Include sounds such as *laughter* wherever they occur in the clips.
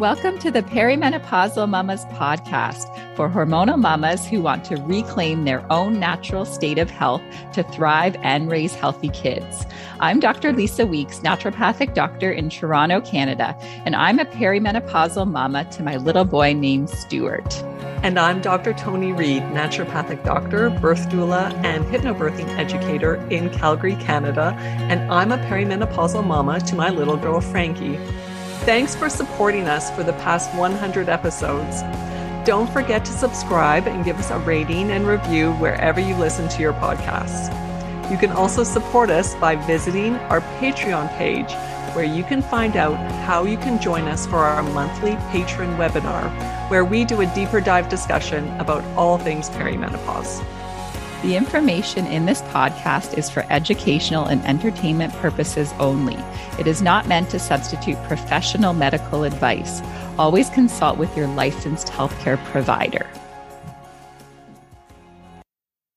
Welcome to the Perimenopausal Mamas podcast for hormonal mamas who want to reclaim their own natural state of health to thrive and raise healthy kids. I'm Dr. Lisa Weeks, naturopathic doctor in Toronto, Canada, and I'm a perimenopausal mama to my little boy named Stuart. And I'm Dr. Toni Reed, naturopathic doctor, birth doula, and hypnobirthing educator in Calgary, Canada. And I'm a perimenopausal mama to my little girl, Frankie. Thanks for supporting us for the past 100 episodes. Don't forget to subscribe and give us a rating and review wherever you listen to your podcasts. You can also support us by visiting our Patreon page, where you can find out how you can join us for our monthly patron webinar, where we do a deeper dive discussion about all things perimenopause. The information in this podcast is for educational and entertainment purposes only. It is not meant to substitute professional medical advice. Always consult with your licensed healthcare provider.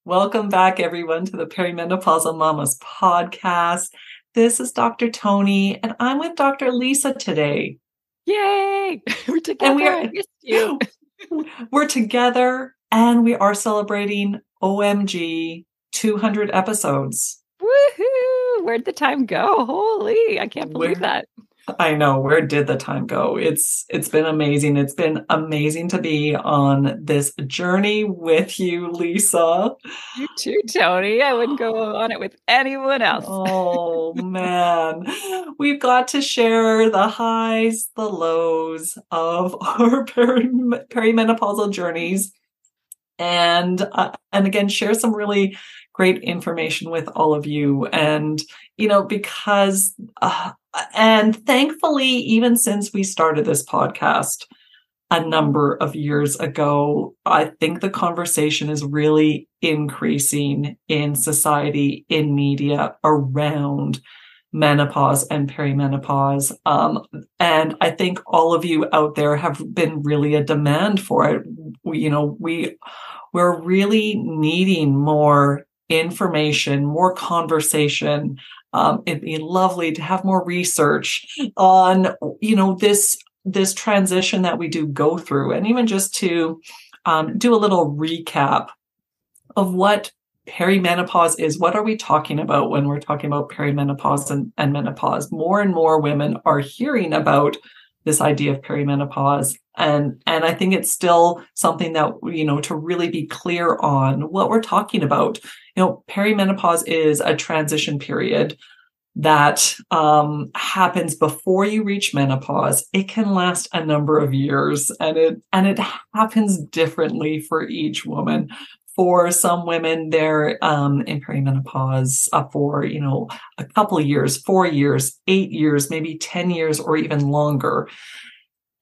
Welcome back, everyone, to the Perimenopausal Mamas podcast. This is Dr. Toni, and I'm with Dr. Lisa today. Yay! *laughs* We're together. And we are, you. *laughs* we're together and we are celebrating OMG 200 episodes. Woohoo! Where'd the time go? Holy, I can't believe Where, that. I know. Where did the time go? It's it's been amazing. It's been amazing to be on this journey with you, Lisa. You too, Toni. I wouldn't go on it with anyone else. oh *laughs* man. We've got to share the highs, the lows of *laughs* our peri- perimenopausal journeys and uh, and again share some really great information with all of you. And you know because uh, and thankfully even since we started this podcast a number of years ago i think the conversation is really increasing in society in media around menopause and perimenopause. Um, and I think all of you out there have been really a demand for it. We, you know, we, we're really needing more information, more conversation. Um, it'd be lovely to have more research on, you know, this, this transition that we do go through and even just to, um, do a little recap of what perimenopause is what are we talking about when we're talking about perimenopause and, and menopause? More and more women are hearing about this idea of perimenopause and and i think it's still something that you know to really be clear on what we're talking about. You know perimenopause is a transition period that um, happens before you reach menopause. It can last a number of years and it and it happens differently for each woman for some women, they're um, in perimenopause uh, for you know a couple of years, four years, eight years, maybe ten years, or even longer.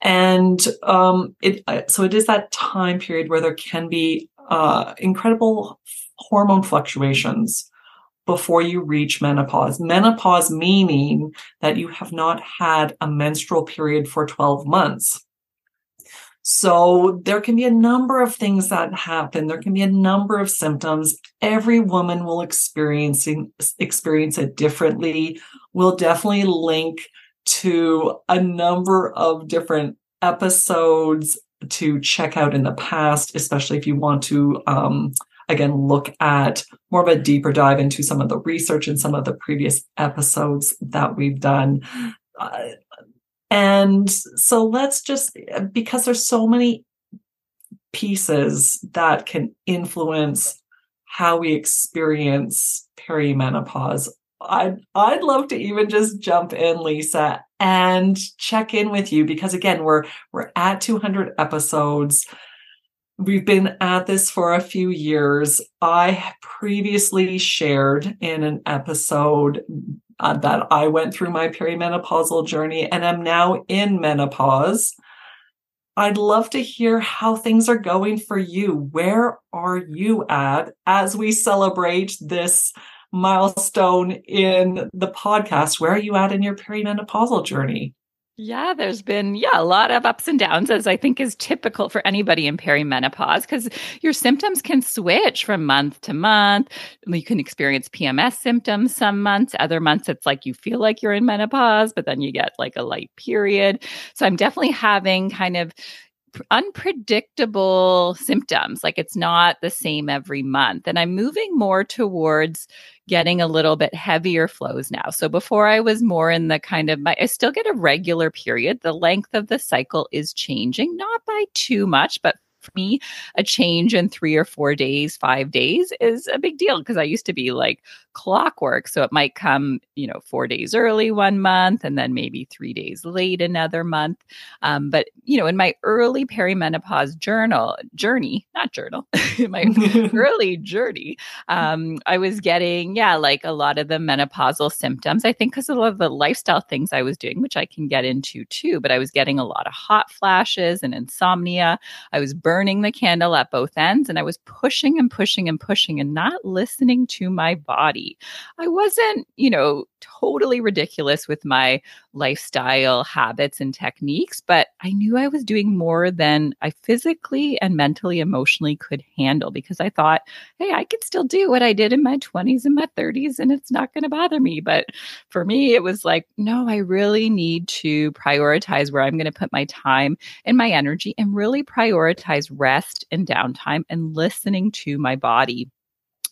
And um, it uh, so it is that time period where there can be uh, incredible hormone fluctuations before you reach menopause. Menopause meaning that you have not had a menstrual period for 12 months. So there can be a number of things that happen. There can be a number of symptoms. Every woman will experiencing experience it differently. We'll definitely link to a number of different episodes to check out in the past, especially if you want to um, again look at more of a deeper dive into some of the research and some of the previous episodes that we've done. Uh, and so let's just, because there's so many pieces that can influence how we experience perimenopause. I'd, I'd love to even just jump in, Lisa, and check in with you because again, we're, we're at 200 episodes. We've been at this for a few years. I previously shared in an episode uh, that I went through my perimenopausal journey and am now in menopause. I'd love to hear how things are going for you. Where are you at as we celebrate this milestone in the podcast? Where are you at in your perimenopausal journey? Yeah, there's been yeah, a lot of ups and downs as I think is typical for anybody in perimenopause cuz your symptoms can switch from month to month. You can experience PMS symptoms some months, other months it's like you feel like you're in menopause, but then you get like a light period. So I'm definitely having kind of unpredictable symptoms. Like it's not the same every month. And I'm moving more towards getting a little bit heavier flows now. So before I was more in the kind of my, I still get a regular period. The length of the cycle is changing, not by too much, but for me, a change in three or four days, five days is a big deal because I used to be like, clockwork. So it might come, you know, four days early one month and then maybe three days late another month. Um, but, you know, in my early perimenopause journal, journey, not journal, *laughs* my *laughs* early journey, um, I was getting, yeah, like a lot of the menopausal symptoms. I think because of a lot of the lifestyle things I was doing, which I can get into too, but I was getting a lot of hot flashes and insomnia. I was burning the candle at both ends and I was pushing and pushing and pushing and not listening to my body I wasn't, you know, totally ridiculous with my lifestyle habits and techniques, but I knew I was doing more than I physically and mentally, emotionally could handle because I thought, hey, I could still do what I did in my 20s and my 30s and it's not going to bother me. But for me, it was like, no, I really need to prioritize where I'm going to put my time and my energy and really prioritize rest and downtime and listening to my body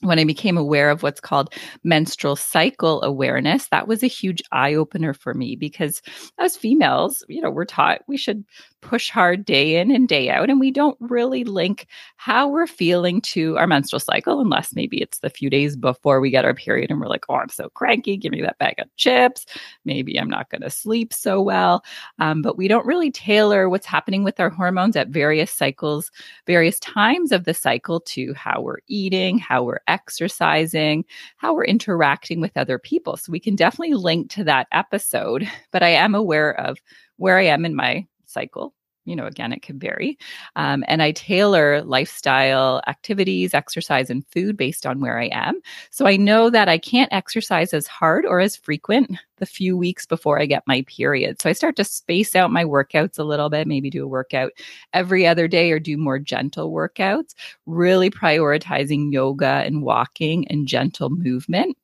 when I became aware of what's called menstrual cycle awareness, that was a huge eye opener for me because as females, you know, we're taught we should push hard day in and day out, and we don't really link how we're feeling to our menstrual cycle unless maybe it's the few days before we get our period and we're like, oh, I'm so cranky, give me that bag of chips. Maybe I'm not going to sleep so well. Um, but we don't really tailor what's happening with our hormones at various cycles, various times of the cycle to how we're eating, how we're exercising, how we're interacting with other people. So we can definitely link to that episode, but I am aware of where I am in my cycle you know, again, it can vary. Um, and I tailor lifestyle activities, exercise, and food based on where I am. So I know that I can't exercise as hard or as frequent the few weeks before I get my period. So I start to space out my workouts a little bit, maybe do a workout every other day or do more gentle workouts, really prioritizing yoga and walking and gentle movement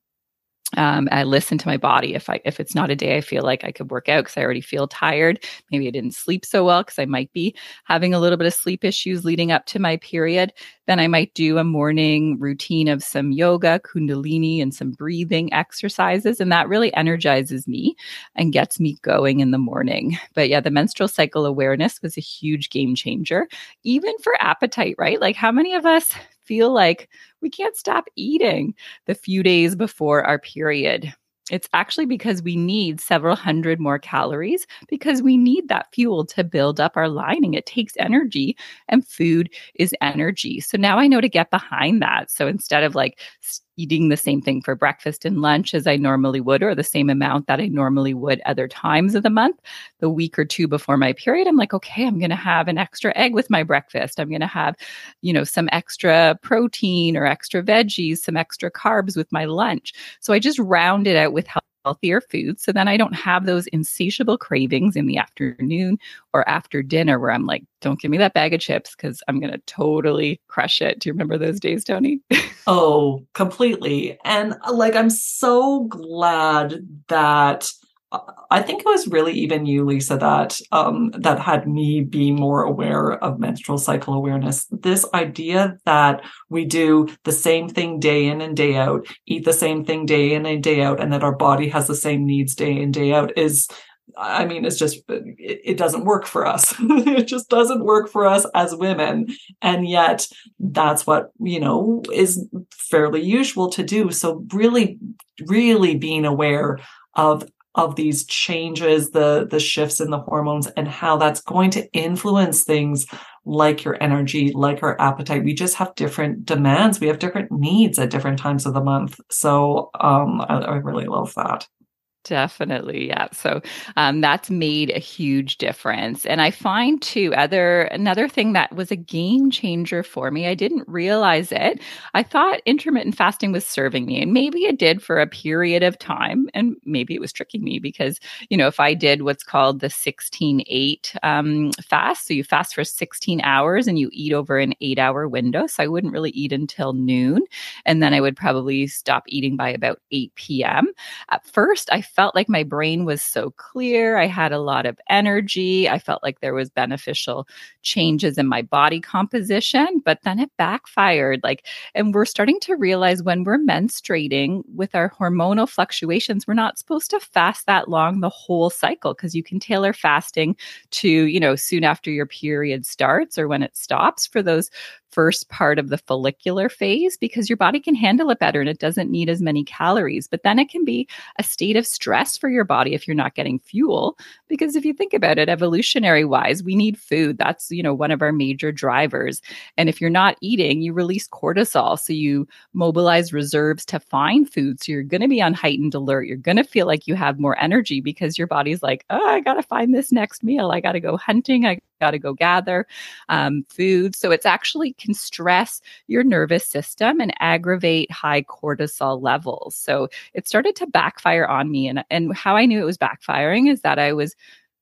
um, I listen to my body. If I if it's not a day I feel like I could work out because I already feel tired, maybe I didn't sleep so well because I might be having a little bit of sleep issues leading up to my period. Then I might do a morning routine of some yoga, kundalini, and some breathing exercises, and that really energizes me and gets me going in the morning. But yeah, the menstrual cycle awareness was a huge game changer, even for appetite. Right? Like how many of us feel like we can't stop eating the few days before our period. It's actually because we need several hundred more calories because we need that fuel to build up our lining. It takes energy and food is energy. So now I know to get behind that. So instead of like eating the same thing for breakfast and lunch as I normally would, or the same amount that I normally would other times of the month. The week or two before my period, I'm like, okay, I'm going to have an extra egg with my breakfast. I'm going to have, you know, some extra protein or extra veggies, some extra carbs with my lunch. So I just round it out with healthier foods. So then I don't have those insatiable cravings in the afternoon or after dinner where I'm like, don't give me that bag of chips because I'm going to totally crush it. Do you remember those days, Toni? *laughs* oh, completely. And uh, like, I'm so glad that I think it was really even you, Lisa, that um, that had me be more aware of menstrual cycle awareness. This idea that we do the same thing day in and day out, eat the same thing day in and day out, and that our body has the same needs day in day out is I mean, it's just, it, it, doesn't work for us. *laughs* it just doesn't work for us as women. And yet that's what, you know, is fairly usual to do. So really, really being aware of of these changes, the, the shifts in the hormones and how that's going to influence things like your energy, like our appetite. We just have different demands. We have different needs at different times of the month. So, um, I, I really love that. Definitely. Yeah. So um, that's made a huge difference. And I find too, other another thing that was a game changer for me, I didn't realize it. I thought intermittent fasting was serving me, and maybe it did for a period of time. And maybe it was tricking me because, you know, if I did what's called the 16 8 um, fast, so you fast for 16 hours and you eat over an eight hour window. So I wouldn't really eat until noon. And then I would probably stop eating by about 8 p.m. At first, I felt like my brain was so clear. I had a lot of energy. I felt like there was beneficial changes in my body composition, but then it backfired. Like, and we're starting to realize when we're menstruating with our hormonal fluctuations, we're not supposed to fast that long the whole cycle because you can tailor fasting to, you know, soon after your period starts or when it stops for those first part of the follicular phase because your body can handle it better and it doesn't need as many calories. But then it can be a state of stress for your body if you're not getting fuel. Because if you think about it, evolutionary wise, we need food. That's, you know, one of our major drivers. And if you're not eating, you release cortisol. So you mobilize reserves to find food. So you're going to be on heightened alert. You're going to feel like you have more energy because your body's like, oh, I got to find this next meal. I got to go hunting. I got to go gather um, food. So it's actually can stress your nervous system and aggravate high cortisol levels. So it started to backfire on me. And, and how I knew it was backfiring is that I was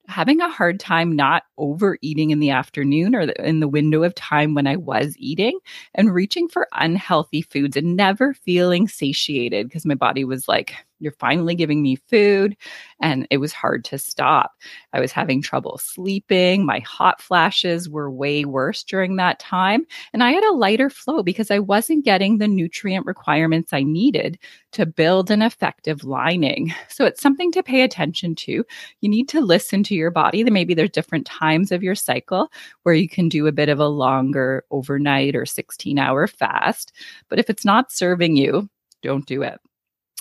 having a hard time not overeating in the afternoon or in the window of time when I was eating and reaching for unhealthy foods and never feeling satiated because my body was like, you're finally giving me food. And it was hard to stop. I was having trouble sleeping. My hot flashes were way worse during that time. And I had a lighter flow because I wasn't getting the nutrient requirements I needed to build an effective lining. So it's something to pay attention to. You need to listen to your body. Maybe there's different times of your cycle where you can do a bit of a longer overnight or 16 hour fast. But if it's not serving you, don't do it.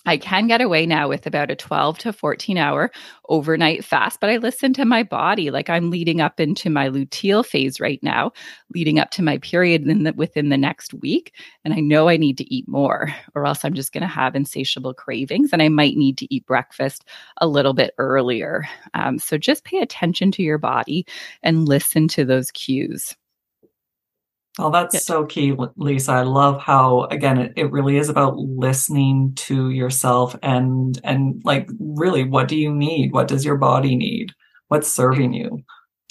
I can get away now with about a 12 to 14 hour overnight fast, but I listen to my body. Like I'm leading up into my luteal phase right now, leading up to my period the, within the next week. And I know I need to eat more, or else I'm just going to have insatiable cravings and I might need to eat breakfast a little bit earlier. Um, so just pay attention to your body and listen to those cues. Oh, that's yeah. so key, Lisa. I love how again it, it really is about listening to yourself and and like really what do you need? What does your body need? What's serving you?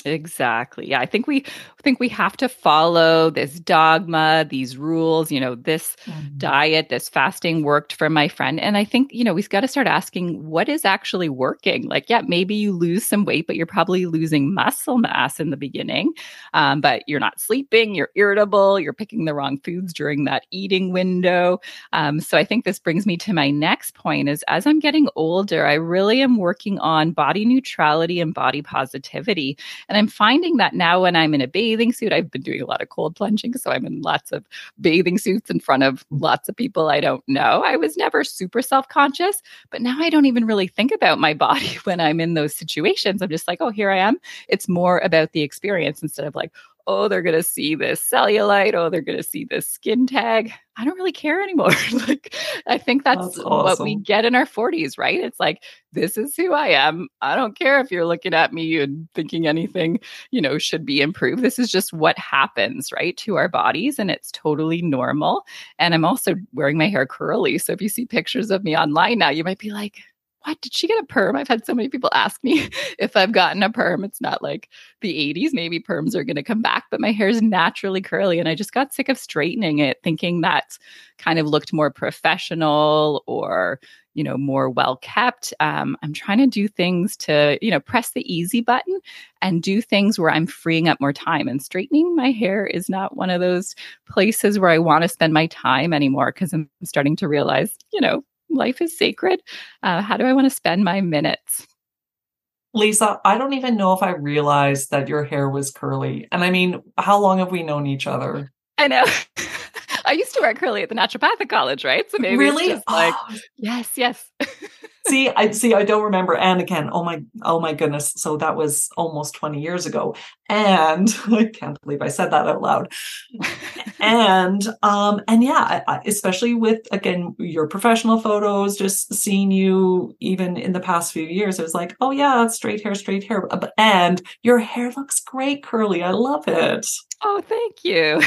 Exactly. Yeah, I think we think we have to follow this dogma, these rules, you know, this mm-hmm. diet, this fasting worked for my friend. And I think, you know, we've got to start asking what is actually working. Like, yeah, maybe you lose some weight, but you're probably losing muscle mass in the beginning. Um, but you're not sleeping, you're irritable, you're picking the wrong foods during that eating window. Um, so I think this brings me to my next point is as I'm getting older, I really am working on body neutrality and body positivity. And I'm finding that now when I'm in a bathing suit, I've been doing a lot of cold plunging. So I'm in lots of bathing suits in front of lots of people I don't know. I was never super self conscious, but now I don't even really think about my body *laughs* when I'm in those situations. I'm just like, oh, here I am. It's more about the experience instead of like, oh, they're going to see this cellulite. Oh, they're going to see this skin tag. I don't really care anymore. *laughs* like, I think that's, that's awesome. what we get in our 40s, right? It's like, this is who I am. I don't care if you're looking at me and thinking anything, you know, should be improved. This is just what happens, right, to our bodies. And it's totally normal. And I'm also wearing my hair curly. So if you see pictures of me online now, you might be like, what did she get a perm? I've had so many people ask me *laughs* if I've gotten a perm. It's not like the 80s. Maybe perms are going to come back, but my hair is naturally curly. And I just got sick of straightening it, thinking that kind of looked more professional or, you know, more well kept. Um, I'm trying to do things to, you know, press the easy button and do things where I'm freeing up more time. And straightening my hair is not one of those places where I want to spend my time anymore because I'm starting to realize, you know, life is sacred. Uh, how do I want to spend my minutes? Lisa, I don't even know if I realized that your hair was curly. And I mean, how long have we known each other? I know. *laughs* I used to wear curly at the naturopathic college, right? So maybe really? like, oh. *gasps* yes, yes. *laughs* see, I see. I don't remember. And again, oh my, oh my goodness. So that was almost twenty years ago, and *laughs* I can't believe I said that out loud. *laughs* and um and yeah I, especially with again your professional photos just seeing you even in the past few years it was like oh yeah straight hair straight hair and your hair looks great curly i love it Oh, thank you.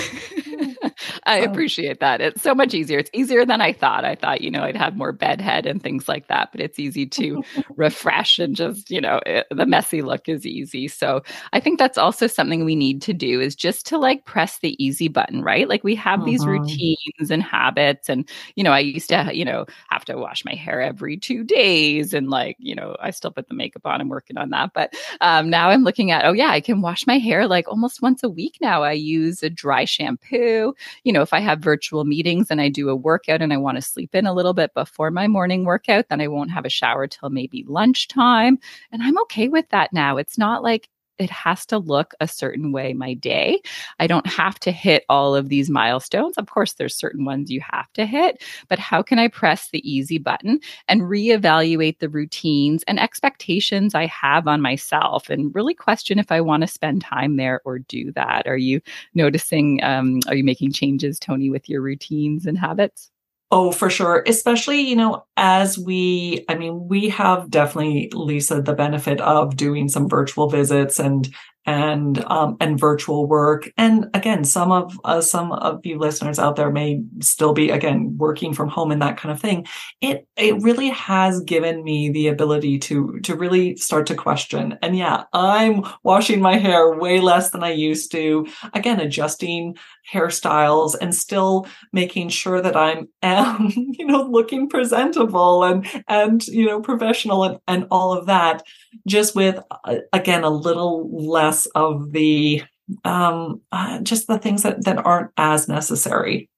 *laughs* I appreciate that. It's so much easier. It's easier than I thought. I thought, you know, I'd have more bedhead and things like that, but it's easy to refresh and just, you know, it, the messy look is easy. So I think that's also something we need to do is just to like press the easy button, right? Like we have uh-huh. these routines and habits. And, you know, I used to, you know, have to wash my hair every two days. And like, you know, I still put the makeup on. I'm working on that. But um, now I'm looking at, oh, yeah, I can wash my hair like almost once a week now I use a dry shampoo. You know, if I have virtual meetings and I do a workout and I want to sleep in a little bit before my morning workout, then I won't have a shower till maybe lunchtime. And I'm okay with that now. It's not like it has to look a certain way my day. I don't have to hit all of these milestones. Of course, there's certain ones you have to hit, but how can I press the easy button and reevaluate the routines and expectations I have on myself and really question if I want to spend time there or do that? Are you noticing, um, are you making changes, Toni, with your routines and habits? Oh, for sure. Especially, you know, as we, I mean, we have definitely, Lisa, the benefit of doing some virtual visits and and um, and virtual work. And again, some of uh, some of you listeners out there may still be again working from home and that kind of thing. It it really has given me the ability to to really start to question. And yeah, I'm washing my hair way less than I used to. Again, adjusting hairstyles and still making sure that I'm *laughs* am you know looking presentable and and you know professional and and all of that. Just with uh, again a little less less of the um, uh, just the things that that aren't as necessary.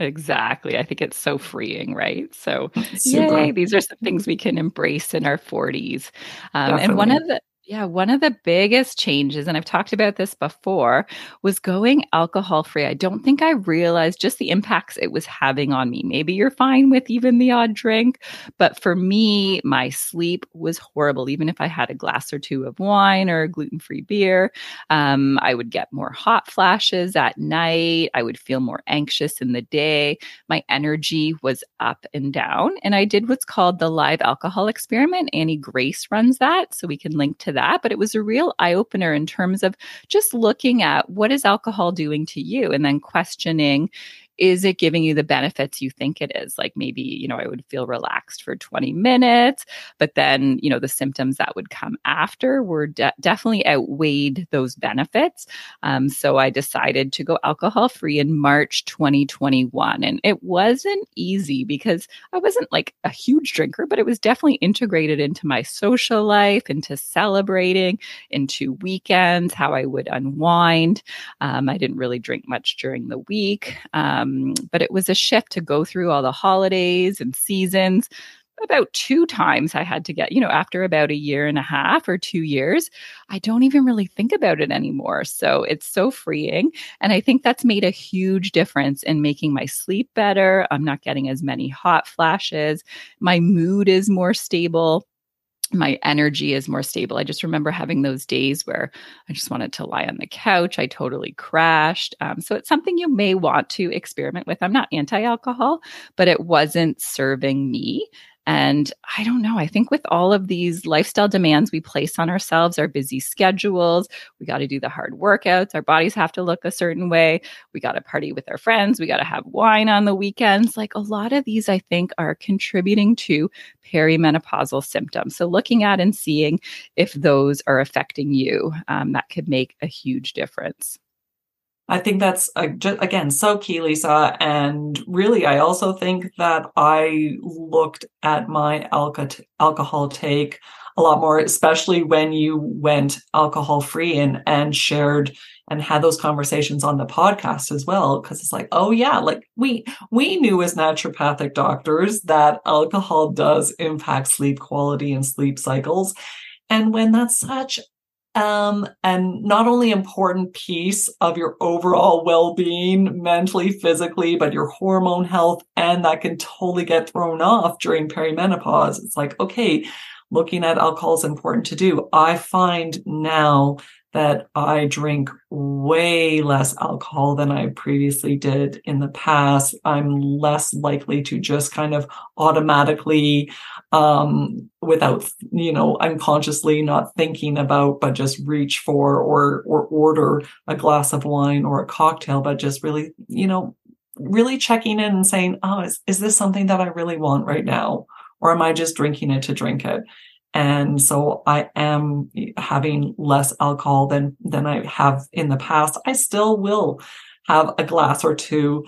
Exactly. I think it's so freeing, right? So, Super. yay, these are some things we can embrace in our 40s. Um, and one of the yeah, one of the biggest changes, and I've talked about this before, was going alcohol free. I don't think I realized just the impacts it was having on me. Maybe you're fine with even the odd drink, but for me, my sleep was horrible. Even if I had a glass or two of wine or a gluten free beer, um, I would get more hot flashes at night. I would feel more anxious in the day. My energy was up and down. And I did what's called the live alcohol experiment. Annie Grace runs that. So we can link to that, but it was a real eye opener in terms of just looking at what is alcohol doing to you and then questioning is it giving you the benefits you think it is? Like maybe, you know, I would feel relaxed for 20 minutes, but then, you know, the symptoms that would come after were de- definitely outweighed those benefits. Um, so I decided to go alcohol free in March 2021. And it wasn't easy because I wasn't like a huge drinker, but it was definitely integrated into my social life, into celebrating, into weekends, how I would unwind. Um, I didn't really drink much during the week. Um, um, but it was a shift to go through all the holidays and seasons. About two times I had to get, you know, after about a year and a half or two years, I don't even really think about it anymore. So it's so freeing. And I think that's made a huge difference in making my sleep better. I'm not getting as many hot flashes. My mood is more stable my energy is more stable. I just remember having those days where I just wanted to lie on the couch. I totally crashed. Um, so it's something you may want to experiment with. I'm not anti alcohol, but it wasn't serving me. And I don't know, I think with all of these lifestyle demands we place on ourselves, our busy schedules, we got to do the hard workouts, our bodies have to look a certain way, we got to party with our friends, we got to have wine on the weekends. Like a lot of these, I think, are contributing to perimenopausal symptoms. So looking at and seeing if those are affecting you, um, that could make a huge difference. I think that's again so key, Lisa. And really, I also think that I looked at my alco- alcohol take a lot more, especially when you went alcohol free and and shared and had those conversations on the podcast as well. Because it's like, oh yeah, like we we knew as naturopathic doctors that alcohol does impact sleep quality and sleep cycles. And when that's such um, and not only important piece of your overall well-being mentally physically but your hormone health and that can totally get thrown off during perimenopause it's like okay looking at alcohol is important to do i find now that I drink way less alcohol than I previously did in the past. I'm less likely to just kind of automatically, um, without, you know, unconsciously not thinking about, but just reach for or, or order a glass of wine or a cocktail, but just really, you know, really checking in and saying, oh, is, is this something that I really want right now? Or am I just drinking it to drink it? And so I am having less alcohol than, than I have in the past. I still will have a glass or two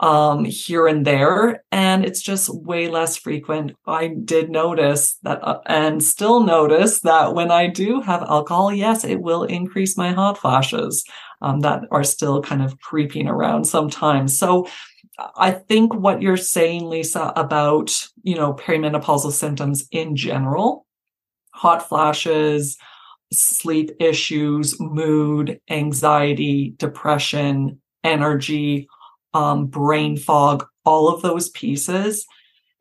um, here and there, and it's just way less frequent. I did notice that, uh, and still notice that when I do have alcohol, yes, it will increase my hot flashes um, that are still kind of creeping around sometimes. So I think what you're saying, Lisa, about you know perimenopausal symptoms in general hot flashes, sleep issues, mood, anxiety, depression, energy, um, brain fog, all of those pieces,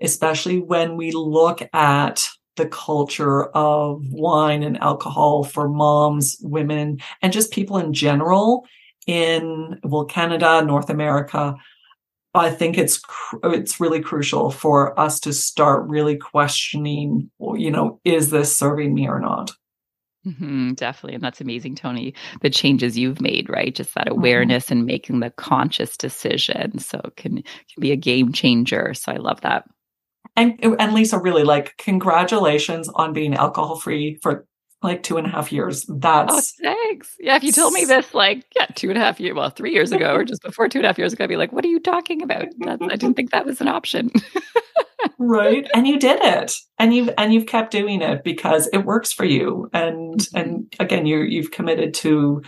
especially when we look at the culture of wine and alcohol for moms, women, and just people in general in, well, Canada, North America. I think it's it's really crucial for us to start really questioning, you know, is this serving me or not? Mm-hmm, definitely. And that's amazing, Toni, the changes you've made, right? Just that mm-hmm. awareness mm-hmm. and making the conscious decision. So it can, can be a game changer. So I love that. And, and Lisa, really like congratulations on being alcohol free for like two and a half years. That's oh, thanks. Yeah, if you told me this like yeah, two and a half years, well, three years ago or *laughs* just before two and a half years ago, I'd be like, what are you talking about? That's, I didn't think that was an option. *laughs* right. And you did it. And you've and you've kept doing it because it works for you. And mm-hmm. and again, you you've committed to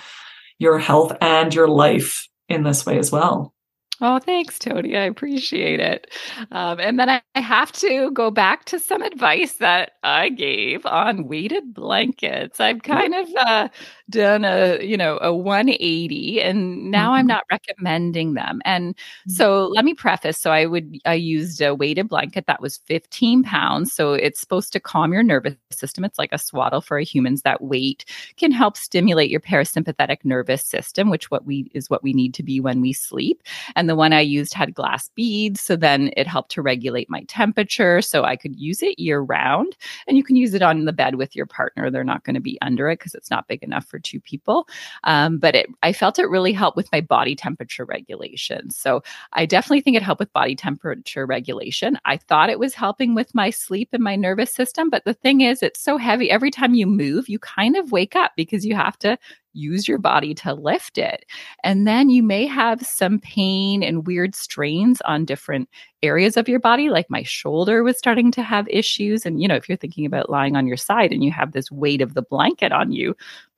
your health and your life in this way as well. Oh, thanks, Toni. I appreciate it. Um, and then I, I, have to go back to some advice that I gave on weighted blankets. I've kind of uh, done a you know a 180 and now mm-hmm. i'm not recommending them and mm-hmm. so let me preface so i would i used a weighted blanket that was 15 pounds so it's supposed to calm your nervous system it's like a swaddle for humans that weight can help stimulate your parasympathetic nervous system which what we is what we need to be when we sleep and the one i used had glass beads so then it helped to regulate my temperature so i could use it year round and you can use it on the bed with your partner they're not going to be under it because it's not big enough for two people. Um, but it, I felt it really helped with my body temperature regulation. So I definitely think it helped with body temperature regulation. I thought it was helping with my sleep and my nervous system. But the thing is, it's so heavy. Every time you move, you kind of wake up because you have to use your body to lift it. And then you may have some pain and weird strains on different areas of your body. Like my shoulder was starting to have issues. And, you know, if you're thinking about lying on your side and you have this weight of the blanket on you,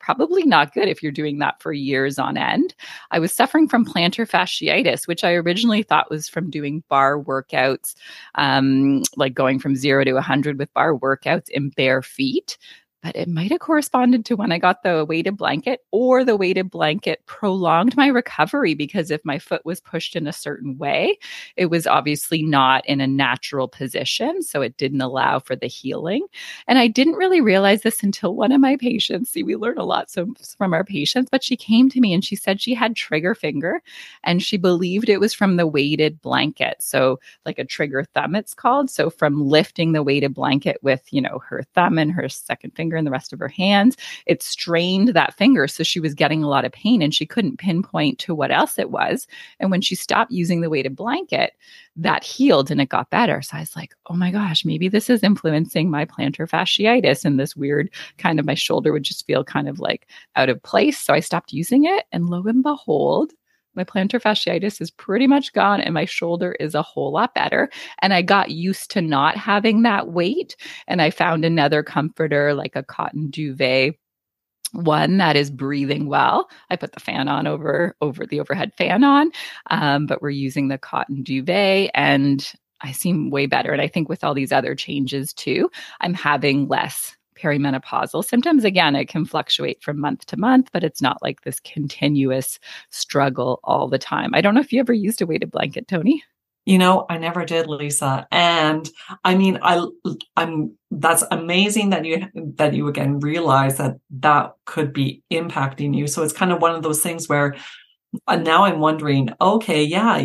probably not good if you're doing that for years on end. I was suffering from plantar fasciitis, which I originally thought was from doing barre workouts, um, like going from zero to 100 with barre workouts in bare feet but it might have corresponded to when I got the weighted blanket, or the weighted blanket prolonged my recovery because if my foot was pushed in a certain way, it was obviously not in a natural position. So it didn't allow for the healing. And I didn't really realize this until one of my patients, see, we learn a lot from our patients, but she came to me and she said she had trigger finger and she believed it was from the weighted blanket. So, like a trigger thumb, it's called. So, from lifting the weighted blanket with, you know, her thumb and her second finger finger and the rest of her hands. It strained that finger. So she was getting a lot of pain and she couldn't pinpoint to what else it was. And when she stopped using the weighted blanket, that healed and it got better. So I was like, oh my gosh, maybe this is influencing my plantar fasciitis. And this weird kind of my shoulder would just feel kind of like out of place. So I stopped using it. And lo and behold, my plantar fasciitis is pretty much gone and my shoulder is a whole lot better. And I got used to not having that weight. And I found another comforter, like a cotton duvet one that is breathing well. I put the fan on over over the overhead fan on, um, but we're using the cotton duvet, and I seem way better. And I think with all these other changes too, I'm having less perimenopausal symptoms. Again, it can fluctuate from month to month, but it's not like this continuous struggle all the time. I don't know if you ever used a weighted blanket, Toni. You know, I never did, Lisa. And I mean, I, I'm, that's amazing that you, that you again realize that that could be impacting you. So it's kind of one of those things where uh, now I'm wondering, okay, yeah,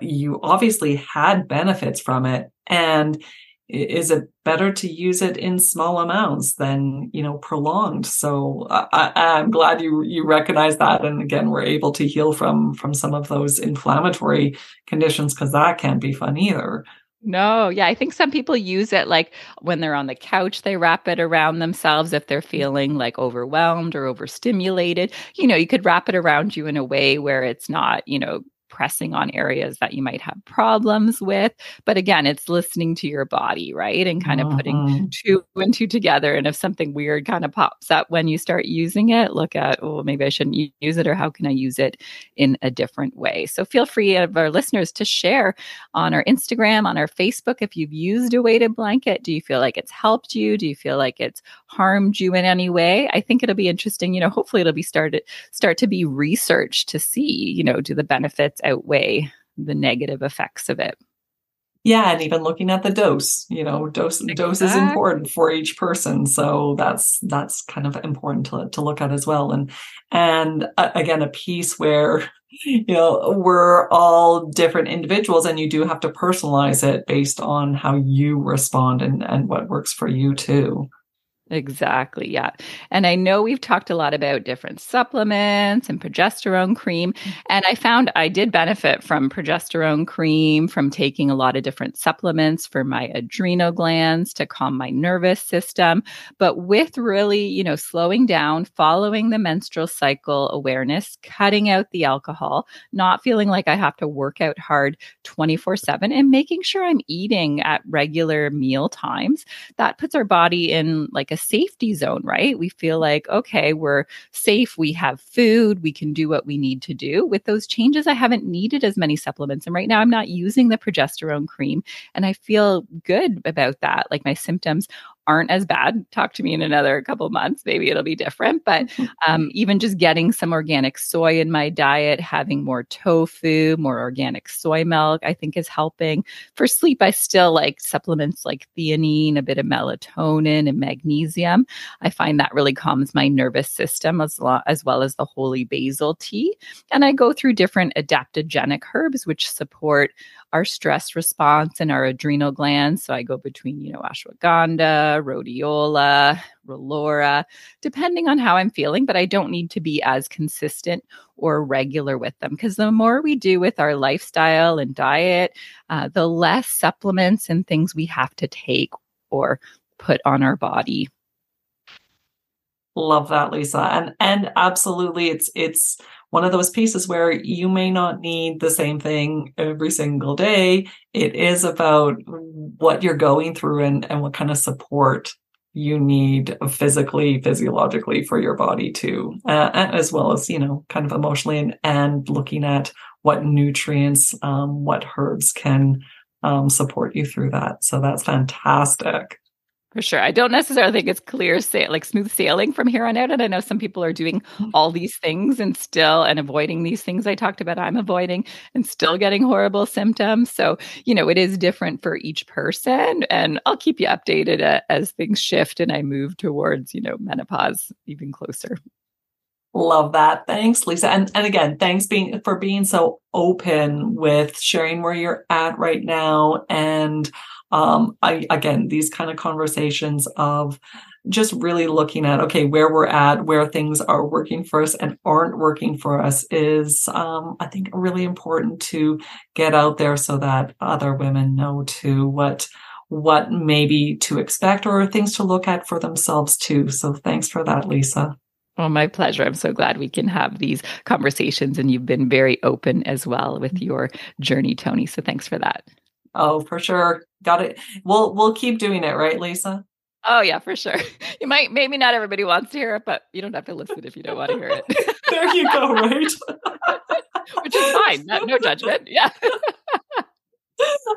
you obviously had benefits from it. And is it better to use it in small amounts than you know prolonged? So I, i'm glad you you recognize that and again we're able to heal from from some of those inflammatory conditions because that can't be fun either. No, yeah, I think some people use it like when they're on the couch, they wrap it around themselves if they're mm. feeling like overwhelmed or overstimulated. You know, you could wrap it around you in a way where it's not, you know, pressing on areas that you might have problems with. But again, it's listening to your body, right? And kind of uh-huh. putting mm-hmm. two and two together. And if something weird kind of pops up when you start using it, look at, oh, maybe I shouldn't use it, or how can I use it in a different way? So feel free of our listeners to share on our Instagram, on our Facebook, if you've used a weighted blanket. Do you feel like it's helped you? Do you feel like it's harmed you in any way? I think it'll be interesting. You know, hopefully it'll be started start to be researched to see, you know, do the benefits outweigh the negative effects of it. Yeah, and even looking at the dose, you know, dose exactly. dose is important for each person, so that's that's kind of important to to look at as well. And and uh, again, a piece where *laughs* you know we're all different individuals, and you do have to personalize it based on how you respond and and what works for you too. Exactly. Yeah. And I know we've talked a lot about different supplements and progesterone cream. Mm-hmm. And I found I did benefit from progesterone cream, from taking a lot of different supplements for my adrenal glands to calm my nervous system. But with really, you know, slowing down, following the menstrual cycle awareness, cutting out the alcohol, not feeling like I have to work out hard 24 7, and making sure I'm eating at regular meal times, that puts our body in like a safety zone, right? We feel like, okay, we're safe. We have food. We can do what we need to do. With those changes, I haven't needed as many supplements. And right now, I'm not using the progesterone cream. And I feel good about that. Like my symptoms aren't as bad. Talk to me in another couple months. Maybe it'll be different. But *laughs* um, even just getting some organic soy in my diet, having more tofu, more organic soy milk, I think is helping. For sleep, I still like supplements like theanine, a bit of melatonin, and magnesium. I find that really calms my nervous system as, lo- as well as the holy basil tea. And I go through different adaptogenic herbs, which support our stress response and our adrenal glands. So I go between, you know, ashwagandha, rhodiola, relora, depending on how I'm feeling, but I don't need to be as consistent or regular with them because the more we do with our lifestyle and diet, uh, the less supplements and things we have to take or put on our body. Love that, Lisa. And and absolutely it's it's one of those pieces where you may not need the same thing every single day. It is about what you're going through and, and what kind of support you need physically, physiologically for your body too, uh, as well as, you know, kind of emotionally and, and looking at what nutrients, um, what herbs can um, support you through that. So that's fantastic. For sure. I don't necessarily think it's clear, say, like smooth sailing from here on out. And I know some people are doing mm-hmm. all these things and still and avoiding these things I talked about, I'm avoiding and still getting horrible symptoms. So, you know, it is different for each person. And I'll keep you updated uh, as things shift and I move towards, you know, menopause even closer. Love that. Thanks, Lisa. And and again, thanks being for being so open with sharing where you're at right now and um, I, again, these kind of conversations of just really looking at, okay, where we're at, where things are working for us and aren't working for us is, um, I think really important to get out there so that other women know too what, what maybe to expect or things to look at for themselves too. So thanks for that, Lisa. well, my pleasure. I'm so glad we can have these conversations and you've been very open as well with your journey, Toni. So thanks for that. Oh, for sure. Got it. We'll we'll keep doing it, right, Lisa? Oh yeah, for sure. *laughs* You might maybe not everybody wants to hear it, but you don't have to listen if you don't want to hear it. *laughs* there you go, right? *laughs* Which is fine. No, no judgment. Yeah.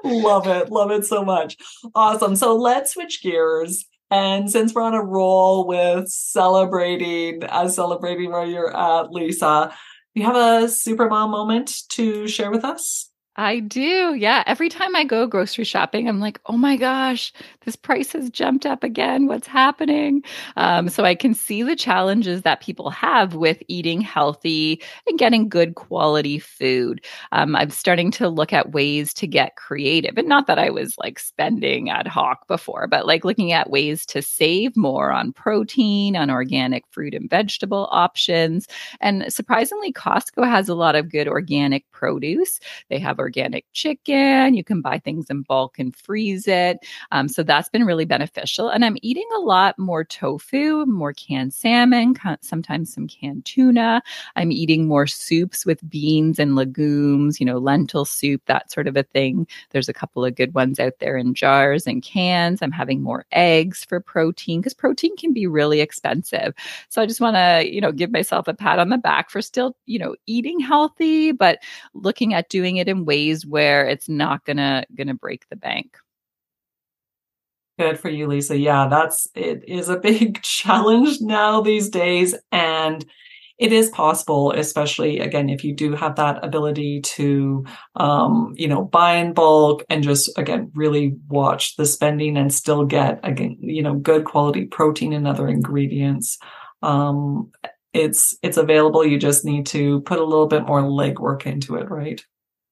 love it. Love it so much. Awesome. So let's switch gears. And since we're on a roll with celebrating, uh, celebrating where you're at, Lisa, you have a super mom moment to share with us? I do. Yeah. Every time I go grocery shopping, I'm like, oh my gosh, this price has jumped up again. What's happening? Um, so I can see the challenges that people have with eating healthy and getting good quality food. Um, I'm starting to look at ways to get creative. And not that I was like spending ad hoc before, but like looking at ways to save more on protein, on organic fruit and vegetable options. And surprisingly, Costco has a lot of good organic produce. They have organic chicken. You can buy things in bulk and freeze it. Um, so that's been really beneficial. And I'm eating a lot more tofu, more canned salmon, sometimes some canned tuna. I'm eating more soups with beans and legumes, you know, lentil soup, that sort of a thing. There's a couple of good ones out there in jars and cans. I'm having more eggs for protein because protein can be really expensive. So I just want to, you know, give myself a pat on the back for still, you know, eating healthy, but looking at doing it in ways ways where it's not gonna gonna break the bank. Good for you, Lisa. Yeah, that's it is a *laughs* big challenge now these days. And it is possible, especially again, if you do have that ability to, um, you know, buy in bulk and just again, really watch the spending and still get again, you know, good quality protein and other ingredients. Um, it's, it's available. You just need to put a little bit more legwork into it, right?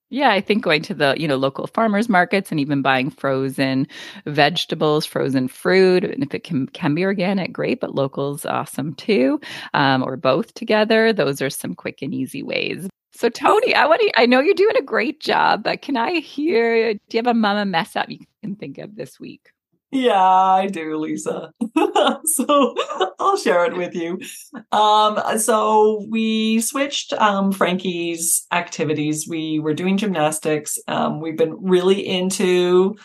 Yeah, I think going to the, you know, local farmers markets and even buying frozen vegetables, frozen fruit, and if it can can be organic, great, but local's awesome too, um, or both together. Those are some quick and easy ways. So Toni, I want to, I know you're doing a great job, but can I hear? Do you have a mama mess up you can think of this week? Yeah, I do, Lisa. *laughs* so I'll share it with you. Um, so we switched um, Frankie's activities. We were doing gymnastics. Um, we've been really into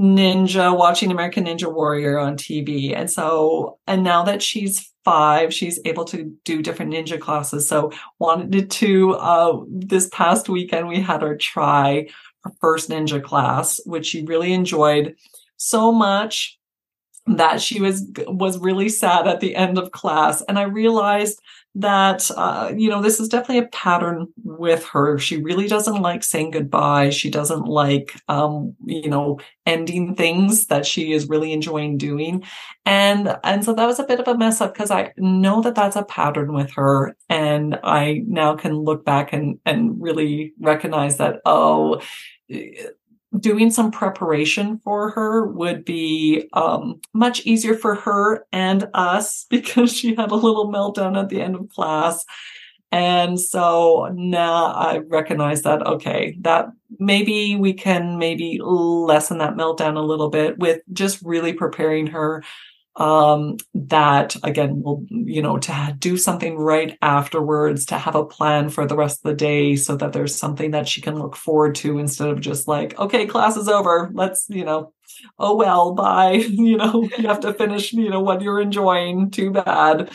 ninja, watching American Ninja Warrior on TV. And so, and now that she's five, she's able to do different ninja classes. So wanted to, uh, this past weekend, we had her try her first ninja class, which she really enjoyed so much that she was was really sad at the end of class. And i realized that uh, you know this is definitely a pattern with her. She really doesn't like saying goodbye. She doesn't like um, you know ending things that she is really enjoying doing. And and so that was a bit of a mess up because i know that that's a pattern with her. And i now can look back and and really recognize that oh doing some preparation for her would be um, much easier for her and us *laughs* because she had a little meltdown at the end of class. And so now I recognize that, okay, that maybe we can maybe lessen that meltdown a little bit with just really preparing her um, that again will you know to do something right afterwards to have a plan for the rest of the day so that there's something that she can look forward to instead of just like okay class is over let's you know oh well bye *laughs* you know you have to finish you know what you're enjoying too bad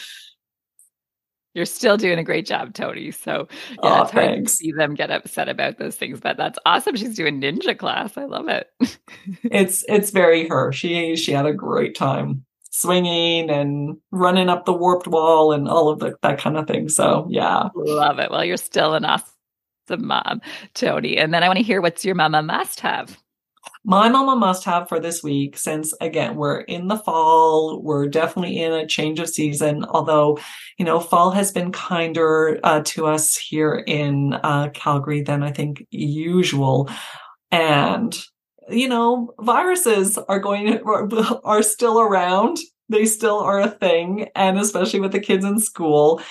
you're still doing a great job, Toni. So yeah, oh, it's hard thanks. to see them get upset about those things, but that's awesome. She's doing ninja class. I love it. *laughs* it's it's very her. She she had a great time swinging and running up the warped wall and all of the, that kind of thing. So yeah. Love it. Well, you're still an awesome mom, Toni. And then I want to hear what's your mama must have. My mama must have for this week, since again, we're in the fall, we're definitely in a change of season. Although, you know, fall has been kinder uh, to us here in uh, Calgary than I think usual. And you know, viruses are going *laughs* are still around. They still are a thing, and especially with the kids in school,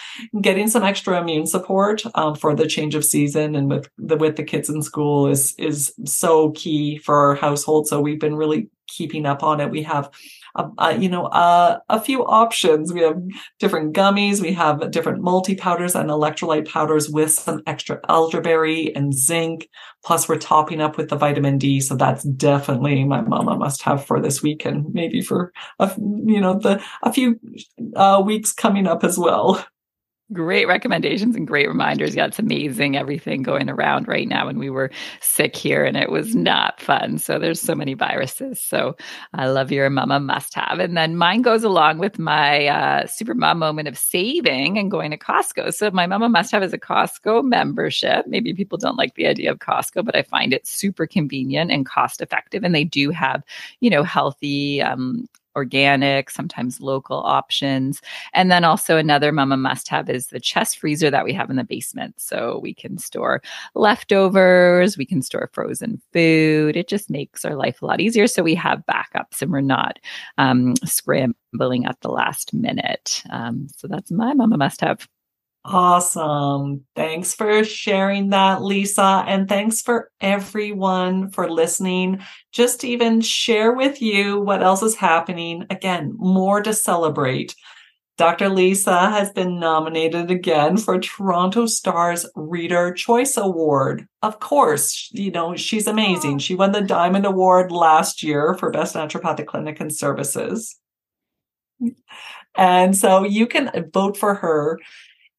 getting some extra immune support um, for the change of season and with the with the kids in school is is so key for our household. So we've been really keeping up on it. We have uh, you know, uh, a few options. We have different gummies, we have different multi powders and electrolyte powders with some extra elderberry and zinc. Plus, we're topping up with the vitamin D. So that's definitely my mama must have for this week and maybe for a, you know the a few uh, weeks coming up as well. Great recommendations and great reminders. Yeah, it's amazing everything going around right now. And we were sick here and it was not fun. So there's so many viruses. So I love your mama must have. And then mine goes along with my uh, super mom moment of saving and going to Costco. So my mama must have is a Costco membership. Maybe people don't like the idea of Costco, but I find it super convenient and cost effective. And they do have, you know, healthy um, organic, sometimes local options. And then also another mama must have is the chest freezer that we have in the basement. So we can store leftovers, we can store frozen food. It just makes our life a lot easier. So we have backups and we're not um, scrambling at the last minute. Um, so that's my mama must have. Awesome. Thanks for sharing that, Lisa. And thanks for everyone for listening. Just even share with you what else is happening. Again, more to celebrate. Dr. Lisa has been nominated again for Toronto Star's Reader Choice Award. Of course, you know, she's amazing. Oh. She won the Diamond Award last year for Best Naturopathic Clinic and Services. And so you can vote for her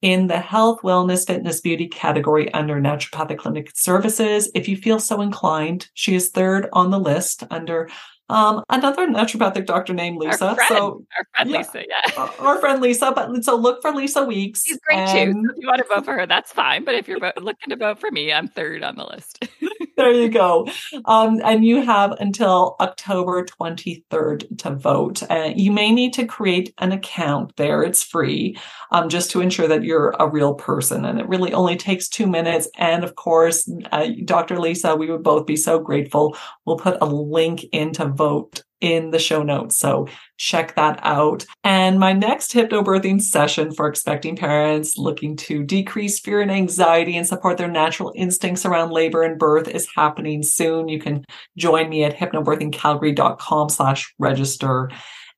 in the health, wellness, fitness, beauty category under naturopathic clinic services. If you feel so inclined, she is third on the list under um, another naturopathic doctor named Lisa. Our friend, so our friend yeah, Lisa, yeah. Our friend Lisa. But so look for Lisa Weeks. She's great and... too. So if you want to vote for her, that's fine. But if you're looking to vote for me, I'm third on the list. *laughs* there you go. Um, and you have until October 23rd to vote. Uh, you may need to create an account there. It's free, um, just to ensure that you're a real person. And it really only takes two minutes. And of course, uh, Dr. Lisa, we would both be so grateful. We'll put a link into vote in the show notes. So check that out. And my next hypnobirthing session for expecting parents looking to decrease fear and anxiety and support their natural instincts around labor and birth is happening soon. You can join me at hypnobirthingcalgary.com slash register.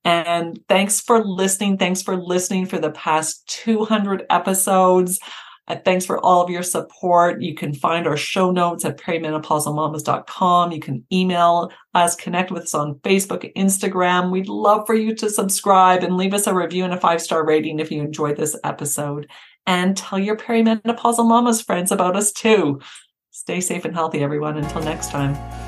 And thanks for listening. Thanks for listening for the past 200 episodes. Uh, thanks for all of your support. You can find our show notes at perimenopausalmamas.com. You can email us, connect with us on Facebook, Instagram. We'd love for you to subscribe and leave us a review and a five star rating if you enjoyed this episode. And tell your perimenopausal mamas friends about us too. Stay safe and healthy, everyone. Until next time.